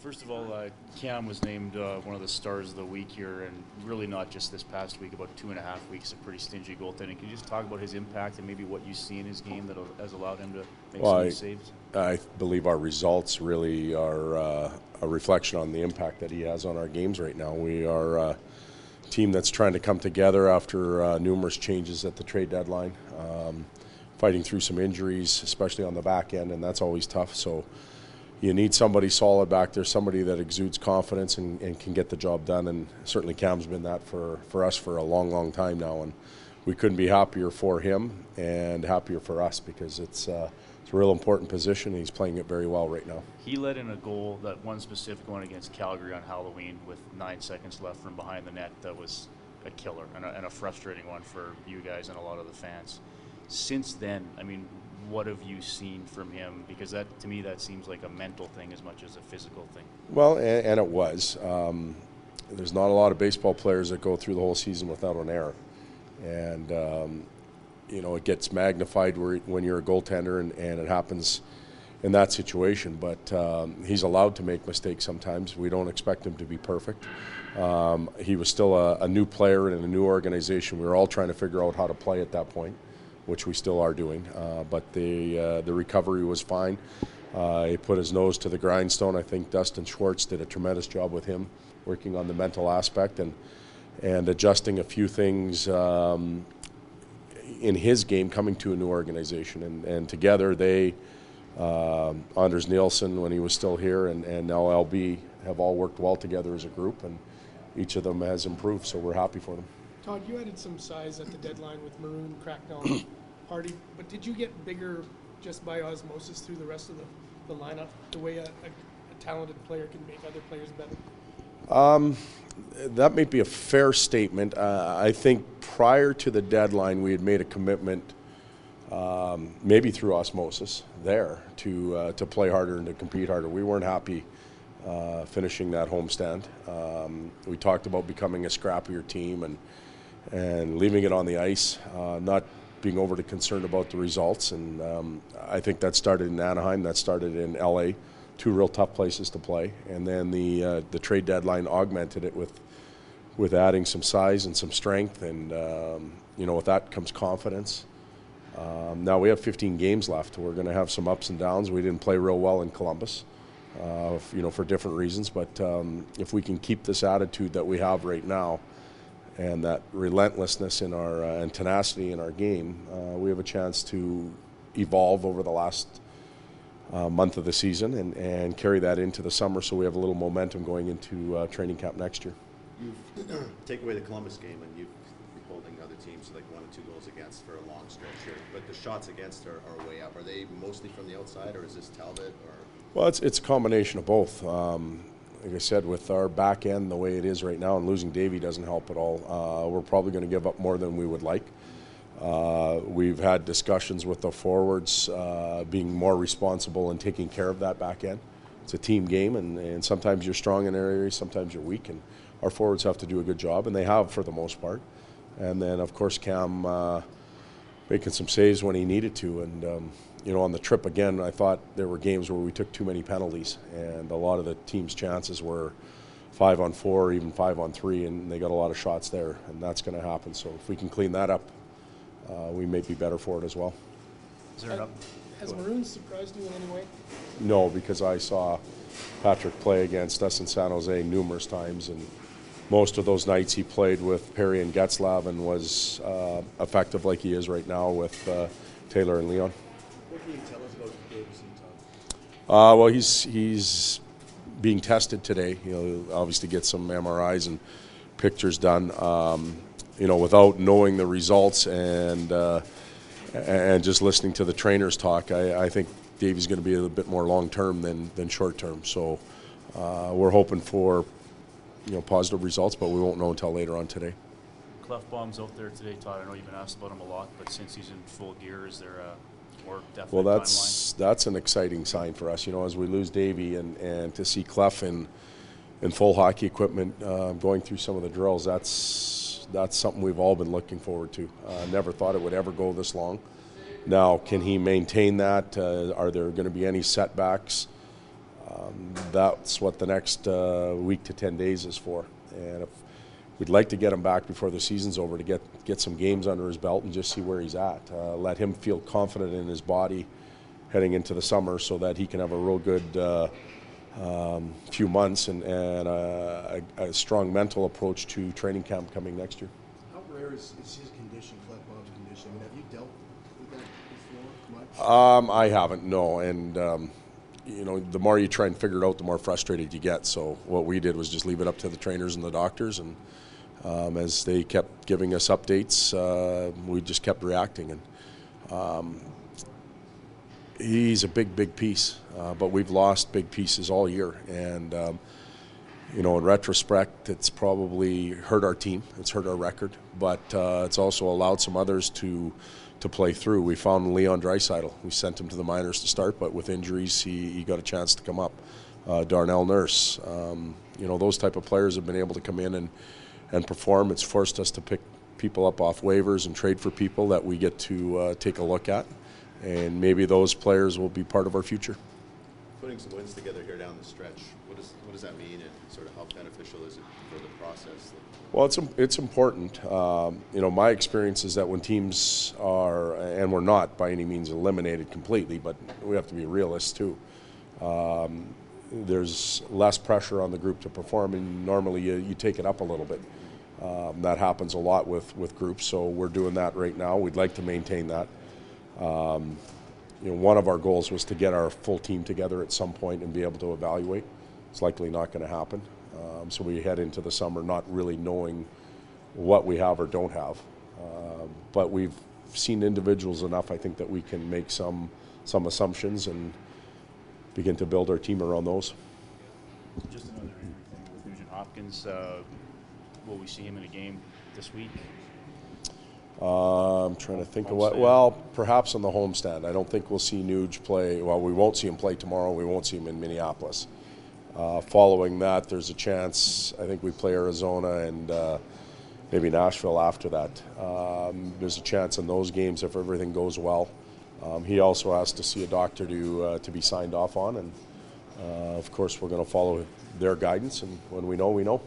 First of all, uh, Cam was named uh, one of the stars of the week here, and really not just this past week, about two and a half weeks of pretty stingy goaltending. Can you just talk about his impact and maybe what you see in his game that has allowed him to make well, some I, saves? I believe our results really are uh, a reflection on the impact that he has on our games right now. We are uh, a team that's trying to come together after uh, numerous changes at the trade deadline, um, fighting through some injuries, especially on the back end, and that's always tough. So you need somebody solid back there, somebody that exudes confidence and, and, can get the job done. And certainly Cam's been that for, for us for a long, long time now. And we couldn't be happier for him and happier for us because it's, uh, it's a real important position and he's playing it very well right now. He led in a goal, that one specific one against Calgary on Halloween with nine seconds left from behind the net that was a killer and a, and a frustrating one for you guys and a lot of the fans. Since then, I mean, what have you seen from him? Because that, to me, that seems like a mental thing as much as a physical thing. Well, and, and it was. Um, there's not a lot of baseball players that go through the whole season without an error, and um, you know it gets magnified when you're a goaltender, and, and it happens in that situation. But um, he's allowed to make mistakes sometimes. We don't expect him to be perfect. Um, he was still a, a, new player in a new organization. We were all trying to figure out how to play at that point which we still are doing. Uh, but the uh, the recovery was fine. Uh, he put his nose to the grindstone. I think Dustin Schwartz did a tremendous job with him, working on the mental aspect and and adjusting a few things um, in his game coming to a new organization. And, and together they, uh, Anders Nilsson when he was still here and, and now LB have all worked well together as a group and each of them has improved, so we're happy for them. Todd, you added some size at the deadline with Maroon, Cracknell, Hardy, but did you get bigger just by osmosis through the rest of the, the lineup, the way a, a, a talented player can make other players better? Um, that may be a fair statement. Uh, I think prior to the deadline, we had made a commitment, um, maybe through osmosis, there to uh, to play harder and to compete harder. We weren't happy uh, finishing that homestand. Um, we talked about becoming a scrappier team and and leaving it on the ice, uh, not being overly concerned about the results. And um, I think that started in Anaheim, that started in LA, two real tough places to play. And then the uh, the trade deadline augmented it with with adding some size and some strength, and um, you know with that comes confidence. Um, now we have 15 games left. We're going to have some ups and downs. We didn't play real well in Columbus, uh, you know, for different reasons. But um, if we can keep this attitude that we have right now and that relentlessness in our uh, and tenacity in our game, uh, we have a chance to evolve over the last uh, month of the season and, and carry that into the summer so we have a little momentum going into uh, training camp next year. You take away the Columbus game and you've been holding other teams like one or two goals against for a long stretch here, but the shots against are, are way up. Are they mostly from the outside or is this Talbot or? Well, it's, it's a combination of both. Um, like I said, with our back end the way it is right now, and losing Davey doesn't help at all. Uh, we're probably going to give up more than we would like. Uh, we've had discussions with the forwards uh, being more responsible and taking care of that back end. It's a team game, and, and sometimes you're strong in areas, sometimes you're weak, and our forwards have to do a good job, and they have for the most part. And then, of course, Cam uh, making some saves when he needed to, and um, you know, on the trip again, I thought there were games where we took too many penalties, and a lot of the team's chances were five on four, or even five on three, and they got a lot of shots there, and that's going to happen. So if we can clean that up, uh, we may be better for it as well. Is there an Has Maroon surprised you in any way? No, because I saw Patrick play against us in San Jose numerous times, and most of those nights he played with Perry and Getzlaf and was uh, effective like he is right now with uh, Taylor and Leon. What can you tell us about Davidson, Uh, well, he's he's being tested today. You know, obviously get some MRIs and pictures done. Um, you know, without knowing the results and uh, and just listening to the trainers talk, I, I think Davey's going to be a little bit more long term than than short term. So uh, we're hoping for you know positive results, but we won't know until later on today. Klefbom's out there today, Todd. I know you've been asked about him a lot, but since he's in full gear, is there a well, that's timeline? that's an exciting sign for us. You know, as we lose Davey and, and to see Clef in in full hockey equipment uh, going through some of the drills, that's that's something we've all been looking forward to. Uh, never thought it would ever go this long. Now, can he maintain that? Uh, are there going to be any setbacks? Um, that's what the next uh, week to 10 days is for. And if we'd like to get him back before the season's over to get, get some games under his belt and just see where he's at. Uh, let him feel confident in his body heading into the summer so that he can have a real good uh, um, few months and, and a, a, a strong mental approach to training camp coming next year. How rare is, is his condition, Klefbom's condition? I mean, have you dealt with that before much? Um, I haven't, no. And, um, you know, the more you try and figure it out, the more frustrated you get. So what we did was just leave it up to the trainers and the doctors. And um, as they kept giving us updates, uh, we just kept reacting. And um, he's a big, big piece. Uh, but we've lost big pieces all year. And, um, you know, in retrospect, it's probably hurt our team. It's hurt our record, but uh, it's also allowed some others to to play through. We found Leon Draisaitl. We sent him to the minors to start, but with injuries, he, he got a chance to come up. Uh, Darnell Nurse, um, you know, those type of players have been able to come in and and perform. It's forced us to pick people up off waivers and trade for people that we get to uh, take a look at, and maybe those players will be part of our future. Putting some wins together here down the stretch, what does, what does that mean and sort of how beneficial is it for the process? Well, it's it's important. Um, you know, my experience is that when teams are, and we're not by any means eliminated completely, but we have to be realists too. Um, there's less pressure on the group to perform, and normally you, you take it up a little bit. Um, that happens a lot with, with groups, so we're doing that right now. We'd like to maintain that. Um, you know, one of our goals was to get our full team together at some point and be able to evaluate. It's likely not going to happen. Um, so we head into the summer not really knowing what we have or don't have. Uh, but we've seen individuals enough, I think, that we can make some some assumptions and begin to build our team around those. Just another thing with Nugent Hopkins. Uh, will we see him in a game this week? Uh, I'm trying to think of what. Well, perhaps on the homestand. I don't think we'll see Nuge play. Well, we won't see him play tomorrow. We won't see him in Minneapolis. Uh, following that, there's a chance. I think we play Arizona and uh, maybe Nashville after that. Um, there's a chance in those games if everything goes well. Um, he also has to see a doctor to uh, to be signed off on, and uh, of course we're going to follow their guidance. And when we know, we know.